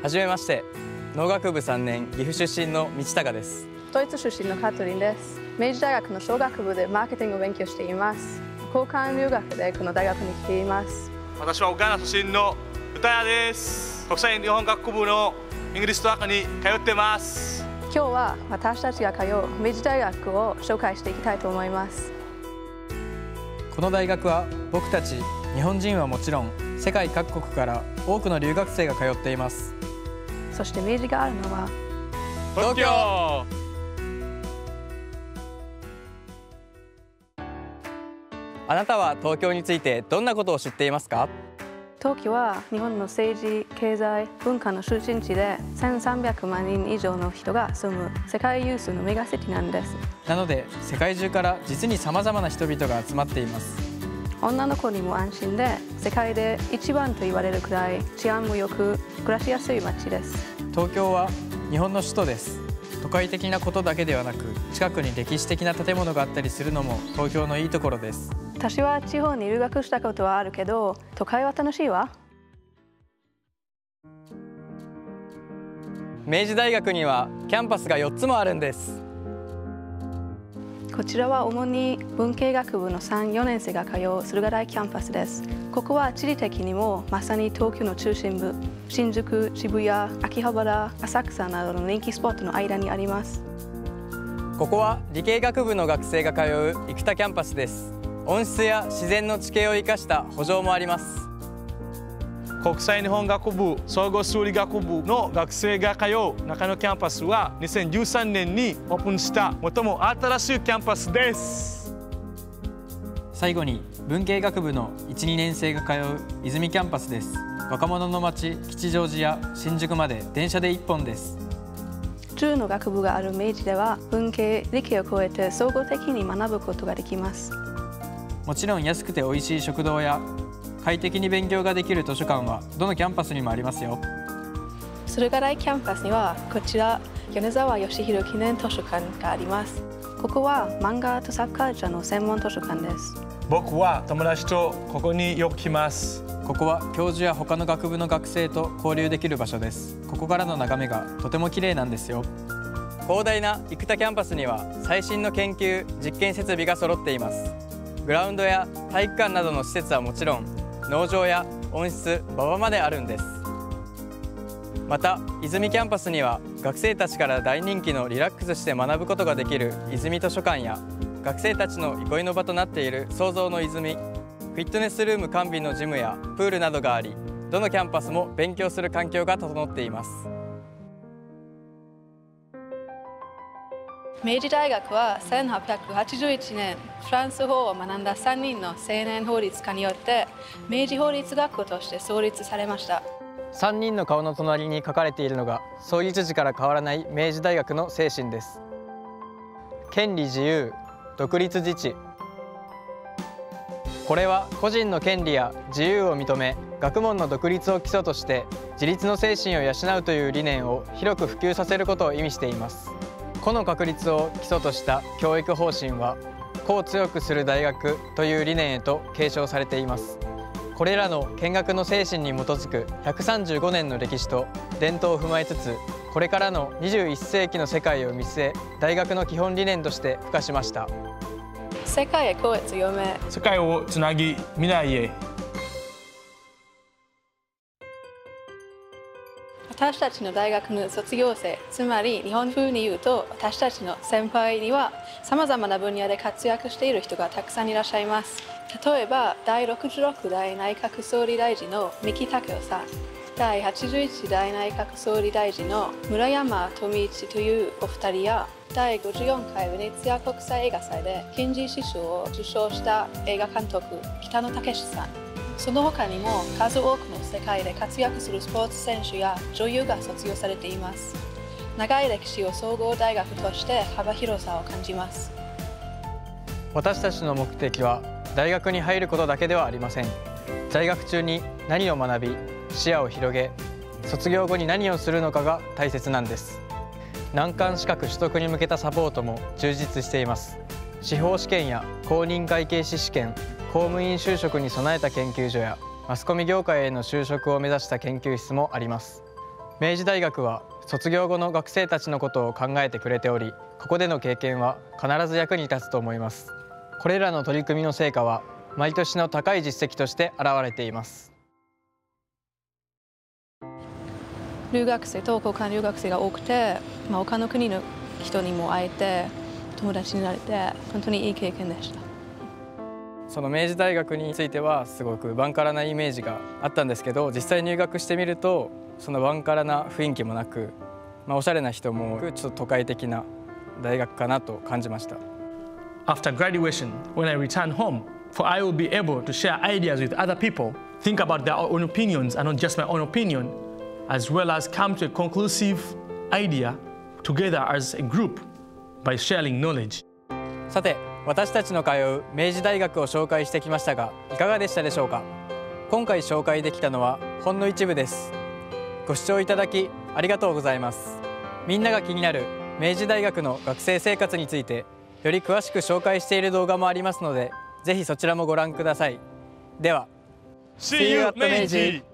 はじめまして農学部3年岐阜出身の道高です。ドイツ出身のカトリンです。明治大学の商学部でマーケティングを勉強しています。交換留学でこの大学に来ています。私は岡山出身の歌谷です。国際日本学部の English Track に通ってます。今日は私たちが通う明治大学を紹介していきたいと思います。この大学は僕たち日本人はもちろん世界各国から多くの留学生が通っていますそして明治があるのは東京あなたは東京についてどんなことを知っていますか？東京は日本の政治、経済、文化の中心地で1300万人以上の人が住む世界有数のメガシティなんです。なので世界中から実にさまざまな人々が集まっています女の子にも安心で世界で一番と言われるくらい治安も良く暮らしやすい街です。東京は日本の首都です。都会的なことだけではなく近くに歴史的な建物があったりするのも東京のいいところです。私は地方に留学したことはあるけど都会は楽しいわ。明治大学にはキャンパスが4つもあるんですこちらは主に文系学部の3、4年生が通う駿河台キャンパスです。ここは地理的にもまさに東京の中心部新宿、渋谷、秋葉原、浅草などの人気スポットの間にあります。ここは理系学部の学生が通う生田キャンパスです。温室や自然の地形を生かした圃場もあります。国際日本学部総合数理学部の学生が通う中野キャンパスは2013年にオープンした最も新しいキャンパスです。最後に文系学部の12年生が通う和泉キャンパスです。若者の街吉祥寺や新宿まで電車で1本です。10の学部がある明治では文系理系を超えて総合的に学ぶことができます。もちろん安くて美味しい食堂や快適に勉強ができる図書館はどのキャンパスにもありますよ。駿河台キャンパスにはこちら米沢嘉博記念図書館があります。ここは漫画とサブカルチャーの専門図書館です。僕は友達とここによく来ます。ここは教授や他の学部の学生と交流できる場所です。ここからの眺めがとても綺麗なんですよ。広大な生田キャンパスには最新の研究実験設備が揃っています。グラウンドや体育館などの施設はもちろん農場や温室馬場まであるんです。また和泉キャンパスには学生たちから大人気のリラックスして学ぶことができる和泉図書館や学生たちの憩いの場となっている創造の泉フィットネスルーム完備のジムやプールなどがありどのキャンパスも勉強する環境が整っています。明治大学は1881年フランス法を学んだ3人の青年法律家によって明治法律学校として創立されました。3人の顔の隣に書かれているのが創立時から変わらない明治大学の精神です。権利自由独立自治。これは個人の権利や自由を認め学問の独立を基礎として自立の精神を養うという理念を広く普及させることを意味しています。個の確立を基礎とした教育方針は個を強くする大学という理念へと継承されています。これらの見学の精神に基づく135年の歴史と伝統を踏まえつつこれからの21世紀の世界を見据え大学の基本理念として付加しました。世界へ声強め世界をつなぎ未来へ私たちの大学の卒業生つまり日本風に言うと私たちの先輩にはさまざまな分野で活躍している人がたくさんいらっしゃいます。例えば第66代内閣総理大臣の三木武夫さん。第81代内閣総理大臣の村山富一というお二人や第54回ベネツィア国際映画祭で金獅子賞を受賞した映画監督北野武さん。その他にも数多くの世界で活躍するスポーツ選手や女優が卒業されています。長い歴史を総合大学として幅広さを感じます。私たちの目的は大学に入ることだけではありません。在学中に何を学び視野を広げ卒業後に何をするのかが大切なんです。難関資格取得に向けたサポートも充実しています。司法試験や公認会計士試験公務員就職に備えた研究所やマスコミ業界への就職を目指した研究室もあります。明治大学は卒業後の学生たちのことを考えてくれておりここでの経験は必ず役に立つと思います。これらの取り組みの成果は毎年の高い実績として現れています。留学生と交換留学生が多くて、まあ、他の国の人にも会えて友達になれて本当にいい経験でした。その明治大学についてはすごくバンカラなイメージがあったんですけど実際入学してみるとそのバンカラな雰囲気もなく、まあ、おしゃれな人もちょっと都会的な大学かなと感じました After graduation, when I return home, for I will be able to share ideas with other people, think about their own opinions and not just my own opinion, as well as come to a conclusive idea together as a group by sharing knowledge. さて私たちの通う明治大学を紹介してきましたがいかがでしたでしょうか？今回紹介できたのはほんの一部です。ご視聴いただきありがとうございます。みんなが気になる明治大学の学生生活についてより詳しく紹介している動画もありますのでぜひそちらもご覧ください。では。See you at Meiji!